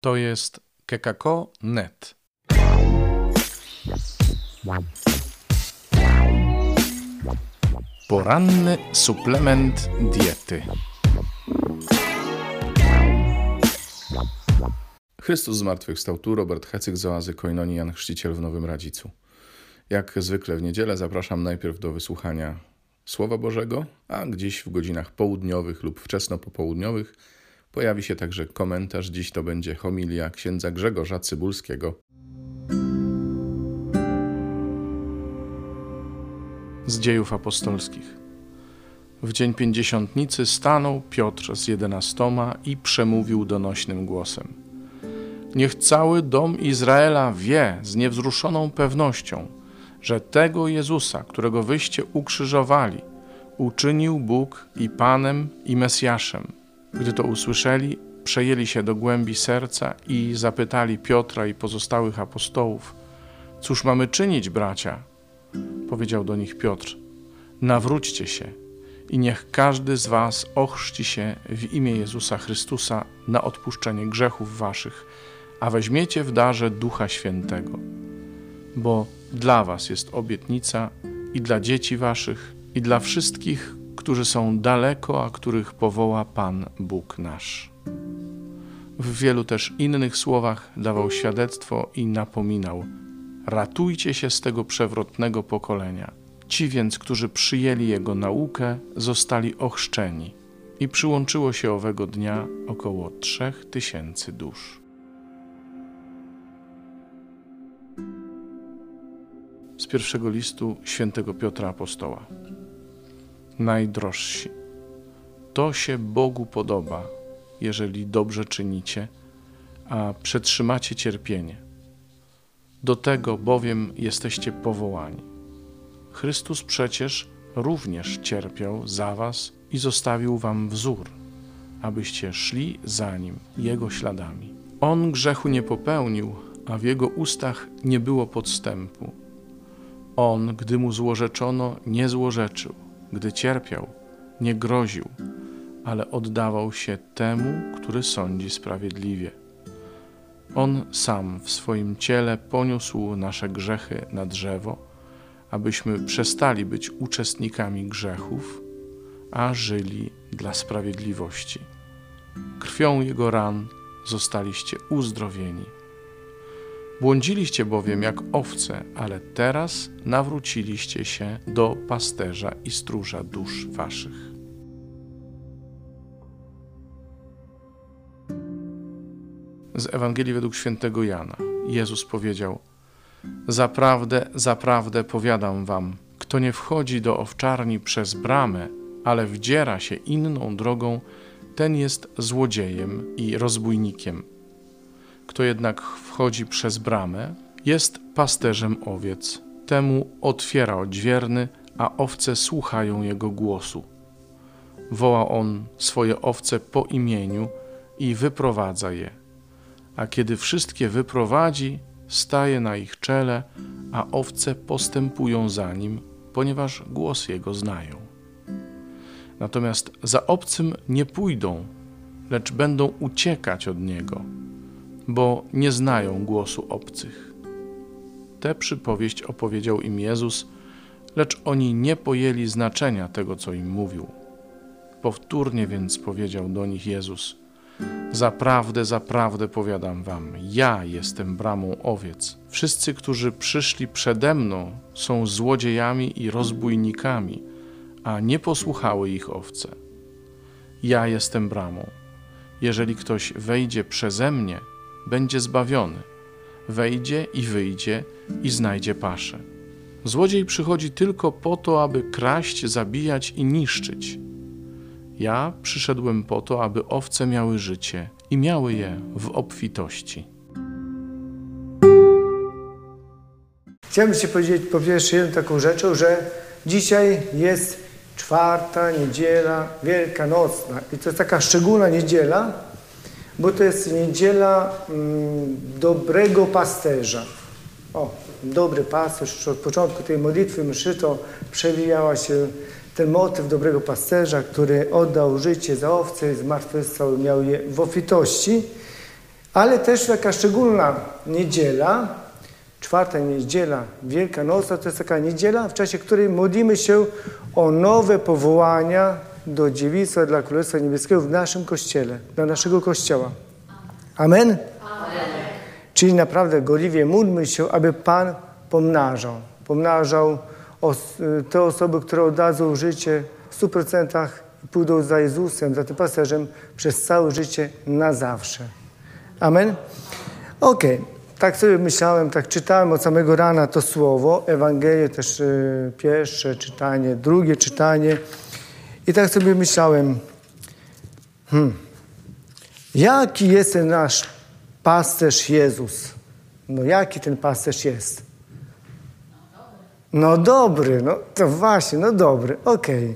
To jest kekako.net. Poranny suplement diety. Chrystus zmartwychwstał tu, Robert Hecyk z oazy Koinonii, Jan Chrzciciel w Nowym Radzicu. Jak zwykle w niedzielę zapraszam najpierw do wysłuchania Słowa Bożego, a gdzieś w godzinach południowych lub wczesno popołudniowych pojawi się także komentarz. Dziś to będzie homilia księdza Grzegorza Cybulskiego. Z dziejów apostolskich. W dzień pięćdziesiątnicy stanął Piotr z jedenastoma i przemówił donośnym głosem. Niech cały dom Izraela wie z niewzruszoną pewnością, że tego Jezusa, którego wyście ukrzyżowali, uczynił Bóg i Panem i Mesjaszem. Gdy to usłyszeli, przejęli się do głębi serca i zapytali Piotra i pozostałych apostołów: Cóż mamy czynić, bracia? Powiedział do nich Piotr: Nawróćcie się i niech każdy z was ochrzci się w imię Jezusa Chrystusa na odpuszczenie grzechów waszych, a weźmiecie w darze Ducha Świętego. Bo dla was jest obietnica i dla dzieci waszych, i dla wszystkich, którzy są daleko, a których powoła Pan Bóg nasz. W wielu też innych słowach dawał świadectwo i napominał: Ratujcie się z tego przewrotnego pokolenia. Ci więc, którzy przyjęli jego naukę, zostali ochrzczeni. I przyłączyło się owego dnia około trzech tysięcy dusz. Z pierwszego listu świętego Piotra Apostoła najdrożsi. To się Bogu podoba, jeżeli dobrze czynicie, a przetrzymacie cierpienie. Do tego bowiem jesteście powołani. Chrystus przecież również cierpiał za was i zostawił wam wzór, abyście szli za nim, jego śladami. On grzechu nie popełnił, a w jego ustach nie było podstępu. On, gdy mu złorzeczono, nie złorzeczył gdy cierpiał, nie groził, ale oddawał się temu, który sądzi sprawiedliwie. On sam w swoim ciele poniósł nasze grzechy na drzewo, abyśmy przestali być uczestnikami grzechów, a żyli dla sprawiedliwości. Krwią Jego ran zostaliście uzdrowieni. Błądziliście bowiem jak owce, ale teraz nawróciliście się do pasterza i stróża dusz waszych. Z Ewangelii według świętego Jana Jezus powiedział: Zaprawdę, zaprawdę powiadam wam, kto nie wchodzi do owczarni przez bramę, ale wdziera się inną drogą, ten jest złodziejem i rozbójnikiem. Kto jednak wchodzi przez bramę, jest pasterzem owiec. Temu otwiera odźwierny, a owce słuchają jego głosu. Woła on swoje owce po imieniu i wyprowadza je. A kiedy wszystkie wyprowadzi, staje na ich czele, a owce postępują za nim, ponieważ głos jego znają. Natomiast za obcym nie pójdą, lecz będą uciekać od niego bo nie znają głosu obcych. Tę przypowieść opowiedział im Jezus, lecz oni nie pojęli znaczenia tego, co im mówił. Powtórnie więc powiedział do nich Jezus: Zaprawdę, zaprawdę powiadam wam, ja jestem bramą owiec. Wszyscy, którzy przyszli przede mną, są złodziejami i rozbójnikami, a nie posłuchały ich owce. Ja jestem bramą. Jeżeli ktoś wejdzie przeze mnie, będzie zbawiony. Wejdzie i wyjdzie i znajdzie paszę. Złodziej przychodzi tylko po to, aby kraść, zabijać i niszczyć. Ja przyszedłem po to, aby owce miały życie i miały je w obfitości. Chciałbym Ci powiedzieć po pierwsze jedną taką rzeczą, że dzisiaj jest czwarta niedziela wielkanocna i to jest taka szczególna niedziela, bo to jest niedziela mm, dobrego pasterza. O, dobry pasterz, od początku tej modlitwy mszy to przewijała się ten motyw dobrego pasterza, który oddał życie za owce i zmartwychwstał miał je w ofitości. Ale też taka szczególna niedziela, czwarta niedziela, Wielka Noc, to jest taka niedziela, w czasie której modlimy się o nowe powołania do dziewictwa dla Królestwa Niebieskiego w naszym Kościele, dla naszego Kościoła. Amen? Amen. Czyli naprawdę gorliwie módlmy się, aby Pan pomnażał. Pomnażał te osoby, które oddadzą życie w 100% i pójdą za Jezusem, za tym pasterzem przez całe życie na zawsze. Amen? Okej. Okay. Tak sobie myślałem, tak czytałem od samego rana to słowo, Ewangelię też y, pierwsze czytanie, drugie czytanie i tak sobie myślałem, hmm, jaki jest ten nasz pasterz Jezus? No jaki ten pasterz jest? No dobry, no to właśnie, no dobry, okej. Okay.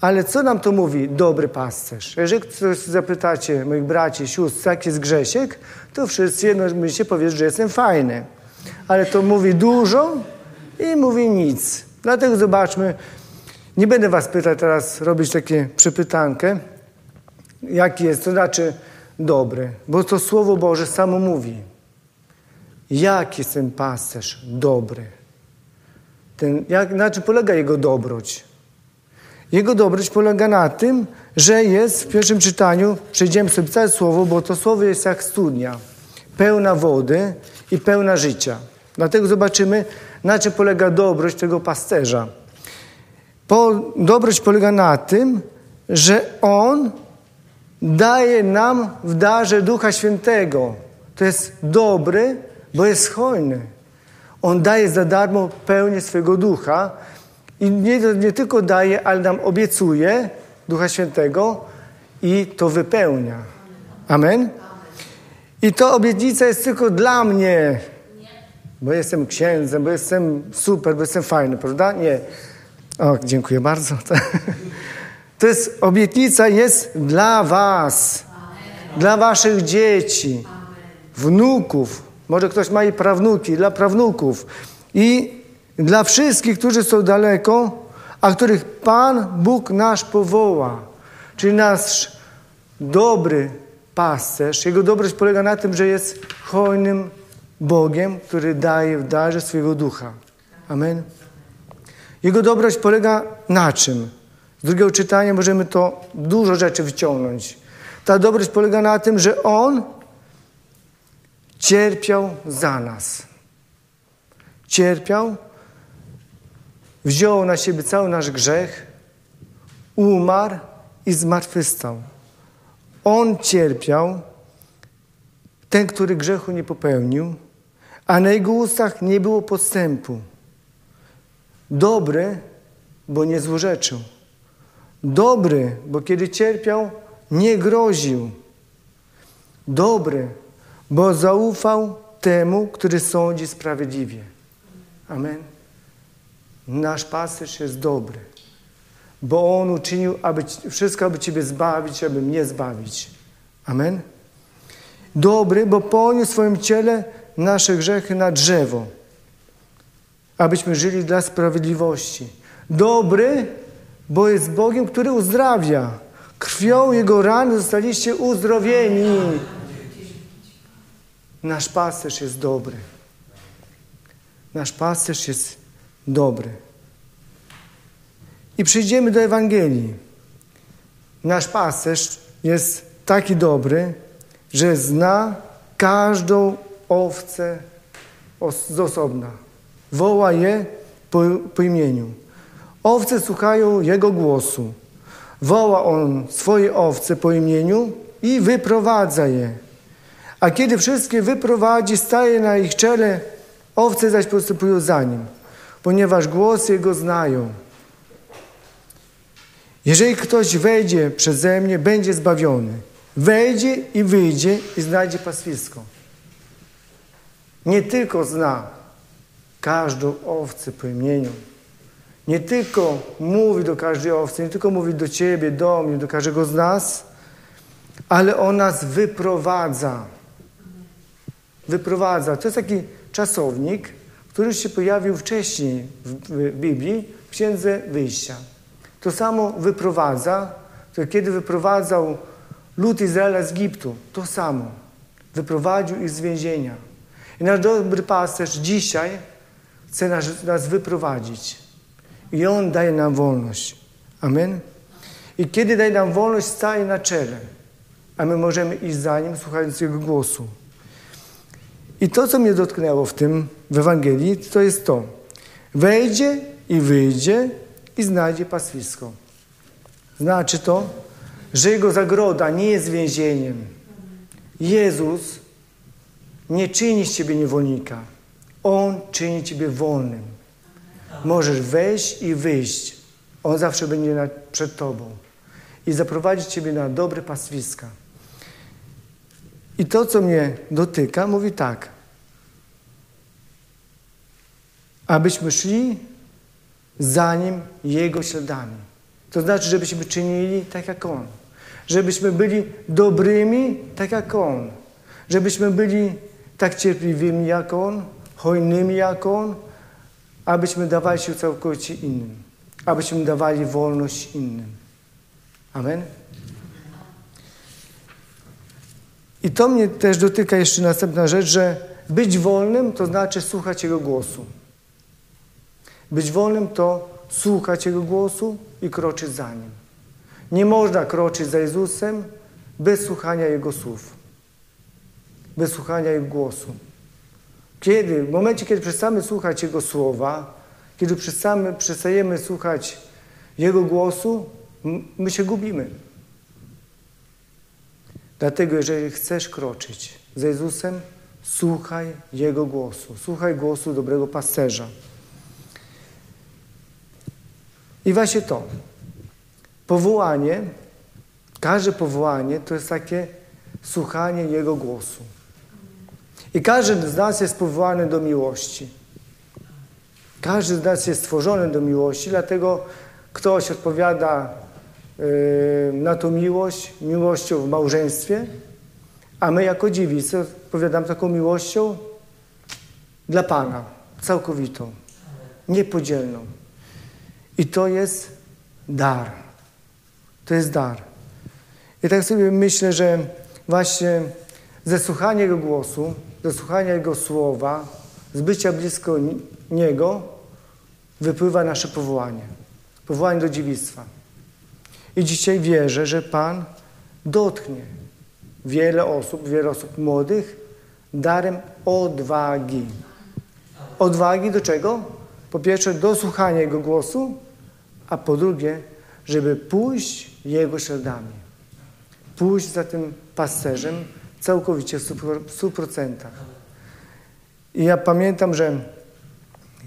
Ale co nam to mówi dobry pasterz? Jeżeli ktoś zapytacie moich braci, sióstr, jaki jest Grzesiek, to wszyscy jednomyślnie powiedzą, że jestem fajny. Ale to mówi dużo i mówi nic. Dlatego zobaczmy, nie będę was pytać teraz, robić takie przepytankę, jaki jest, to znaczy dobry, bo to Słowo Boże samo mówi. Jaki jest ten pasterz dobry? Ten, jak, na czym polega jego dobroć? Jego dobroć polega na tym, że jest w pierwszym czytaniu, przejdziemy sobie całe słowo, bo to słowo jest jak studnia, pełna wody i pełna życia. Dlatego zobaczymy, na czym polega dobroć tego pasterza. Po, dobroć polega na tym, że On daje nam w darze Ducha Świętego. To jest dobry, bo jest hojny. On daje za darmo pełnię swojego ducha i nie, nie tylko daje, ale nam obiecuje Ducha Świętego i to wypełnia. Amen? I to obietnica jest tylko dla mnie, bo jestem księdzem, bo jestem super, bo jestem fajny, prawda? Nie. O, dziękuję bardzo. To jest obietnica jest dla was, dla waszych dzieci, wnuków. Może ktoś ma i prawnuki, dla prawnuków. I dla wszystkich, którzy są daleko, a których Pan Bóg nasz powoła. Czyli nasz dobry pasterz, jego dobroć polega na tym, że jest hojnym Bogiem, który daje w darze swojego ducha. Amen. Jego dobroć polega na czym? Z drugiego czytania możemy to dużo rzeczy wyciągnąć. Ta dobroć polega na tym, że On cierpiał za nas. Cierpiał wziął na siebie cały nasz grzech, umarł i zmartwychwstał. On cierpiał, ten, który grzechu nie popełnił, a na jego ustach nie było podstępu. Dobry, bo nie złorzeczył. Dobry, bo kiedy cierpiał, nie groził. Dobry, bo zaufał temu, który sądzi sprawiedliwie. Amen. Nasz pasterz jest dobry, bo On uczynił aby, wszystko, aby Ciebie zbawić, aby mnie zbawić. Amen? Dobry, bo poniósł w swoim ciele nasze grzechy na drzewo, abyśmy żyli dla sprawiedliwości. Dobry, bo jest Bogiem, który uzdrawia. Krwią Jego ran zostaliście uzdrowieni. Nasz pasterz jest dobry. Nasz pasterz jest dobry. I przyjdziemy do Ewangelii. Nasz pasterz jest taki dobry, że zna każdą owcę z osobna. Woła je po, po imieniu. Owce słuchają Jego głosu. Woła On swoje owce po imieniu i wyprowadza je. A kiedy wszystkie wyprowadzi, staje na ich czele, owce zaś postępują za Nim ponieważ głos Jego znają. Jeżeli ktoś wejdzie przeze mnie, będzie zbawiony. Wejdzie i wyjdzie i znajdzie pastwisko. Nie tylko zna każdą owcę po imieniu. Nie tylko mówi do każdej owcy, nie tylko mówi do Ciebie, do mnie, do każdego z nas, ale On nas wyprowadza. Wyprowadza. To jest taki czasownik, który się pojawił wcześniej w Biblii, w Księdze Wyjścia. To samo wyprowadza, to kiedy wyprowadzał lud Izraela z Egiptu, to samo. wyprowadził ich z więzienia. I nasz dobry pasterz dzisiaj chce nas, nas wyprowadzić. I On daje nam wolność. Amen. I kiedy daje nam wolność, staje na czele. A my możemy iść za Nim, słuchając Jego głosu. I to, co mnie dotknęło w tym, w Ewangelii, to jest to. Wejdzie i wyjdzie i znajdzie pastwisko. Znaczy to, że Jego zagroda nie jest więzieniem. Jezus nie czyni z Ciebie niewolnika. On czyni Ciebie wolnym. Możesz wejść i wyjść. On zawsze będzie przed Tobą i zaprowadzi Ciebie na dobre pastwiska. I to, co mnie dotyka, mówi tak. Abyśmy szli za Nim Jego śladami. To znaczy, żebyśmy czynili tak jak On. Żebyśmy byli dobrymi tak jak On. Żebyśmy byli tak cierpliwymi jak On, hojnymi jak On, abyśmy dawali się całkowicie innym. Abyśmy dawali wolność innym. Amen. I to mnie też dotyka jeszcze następna rzecz, że być wolnym to znaczy słuchać Jego głosu. Być wolnym to słuchać Jego głosu i kroczyć za Nim. Nie można kroczyć za Jezusem bez słuchania Jego słów, bez słuchania Jego głosu. Kiedy, w momencie, kiedy przestamy słuchać Jego słowa, kiedy przestamy, przestajemy słuchać Jego głosu, my się gubimy. Dlatego, jeżeli chcesz kroczyć za Jezusem, słuchaj Jego głosu. Słuchaj głosu dobrego pasterza. I właśnie to. Powołanie, każde powołanie to jest takie słuchanie Jego głosu. I każdy z nas jest powołany do miłości. Każdy z nas jest stworzony do miłości, dlatego ktoś odpowiada yy, na tą miłość, miłością w małżeństwie, a my jako dziewice odpowiadamy taką miłością dla Pana, całkowitą, niepodzielną. I to jest dar. To jest dar. I tak sobie myślę, że właśnie ze słuchania Jego głosu, ze słuchania Jego słowa, z bycia blisko Niego wypływa nasze powołanie. Powołanie do dziewictwa. I dzisiaj wierzę, że Pan dotknie wiele osób, wiele osób młodych darem odwagi. Odwagi do czego? Po pierwsze, do słuchania Jego głosu, a po drugie, żeby pójść Jego śladami. Pójść za tym pasterzem całkowicie w stu procentach. I ja pamiętam, że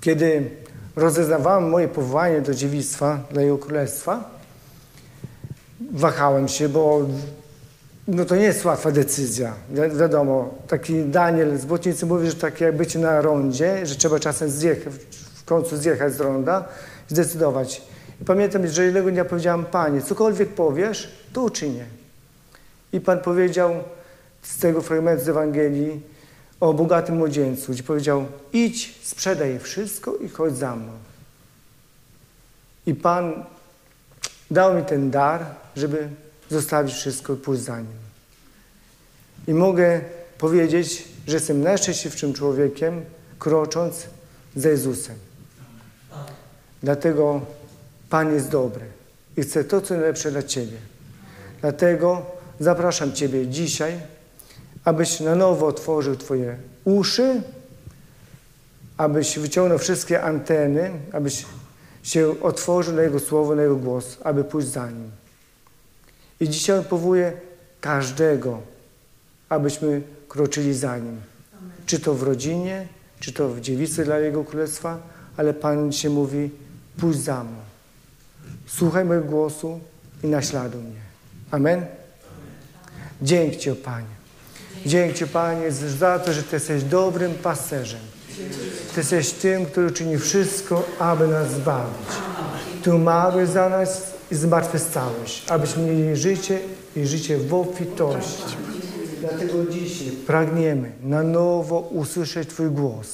kiedy rozeznawałem moje powołanie do dziewictwa dla Jego Królestwa, wahałem się, bo no to nie jest łatwa decyzja. Wi wiadomo, taki Daniel z Błotnicy mówi, że tak jak na rondzie, że trzeba czasem zjechać, w końcu zjechać z ronda, zdecydować. I pamiętam, że jednego dnia powiedziałam, Panie, cokolwiek powiesz, to uczynię. I Pan powiedział z tego fragmentu z Ewangelii o bogatym młodzieńcu, gdzie powiedział, idź, sprzedaj wszystko i chodź za mną. I Pan dał mi ten dar, żeby zostawić wszystko i pójść za Nim. I mogę powiedzieć, że jestem najszczęśliwszym człowiekiem, krocząc za Jezusem. Dlatego Pan jest dobry i chce to, co najlepsze dla Ciebie. Dlatego zapraszam Ciebie dzisiaj, abyś na nowo otworzył Twoje uszy, abyś wyciągnął wszystkie anteny, abyś się otworzył na Jego słowo, na Jego głos, aby pójść za Nim. I dzisiaj On powołuje każdego, abyśmy kroczyli za Nim. Czy to w rodzinie, czy to w dziewicy dla Jego Królestwa, ale Pan dzisiaj mówi, pójdź za mną. Słuchaj mojego głosu i naśladuj mnie. Amen? Dzięki Ci, Panie. Dzięki Ci, Panie, za to, że Ty jesteś dobrym pasterzem. Ty jesteś tym, który czyni wszystko, aby nas zbawić. Ty umarłeś za nas i zmartwychwstałeś, abyśmy mieli życie i życie w obfitości. Dlatego dzisiaj pragniemy na nowo usłyszeć Twój głos.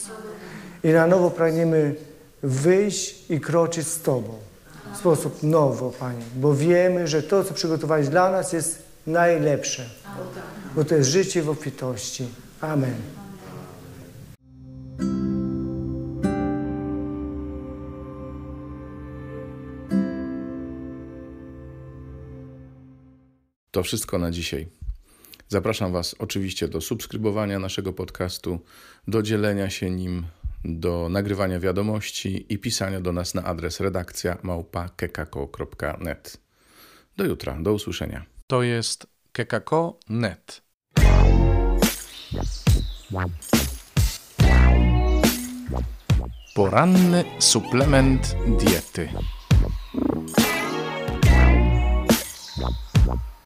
I na nowo pragniemy wyjść i kroczyć z Tobą w sposób nowy, Panie, bo wiemy, że to, co przygotowałeś dla nas, jest najlepsze. Bo to jest życie w obfitości. Amen. To wszystko na dzisiaj. Zapraszam Was oczywiście do subskrybowania naszego podcastu, do dzielenia się nim, do nagrywania wiadomości i pisania do nas na adres redakcja małpa.kekako.net. Do jutra, do usłyszenia. To jest kekako.net. Poranny suplement diety.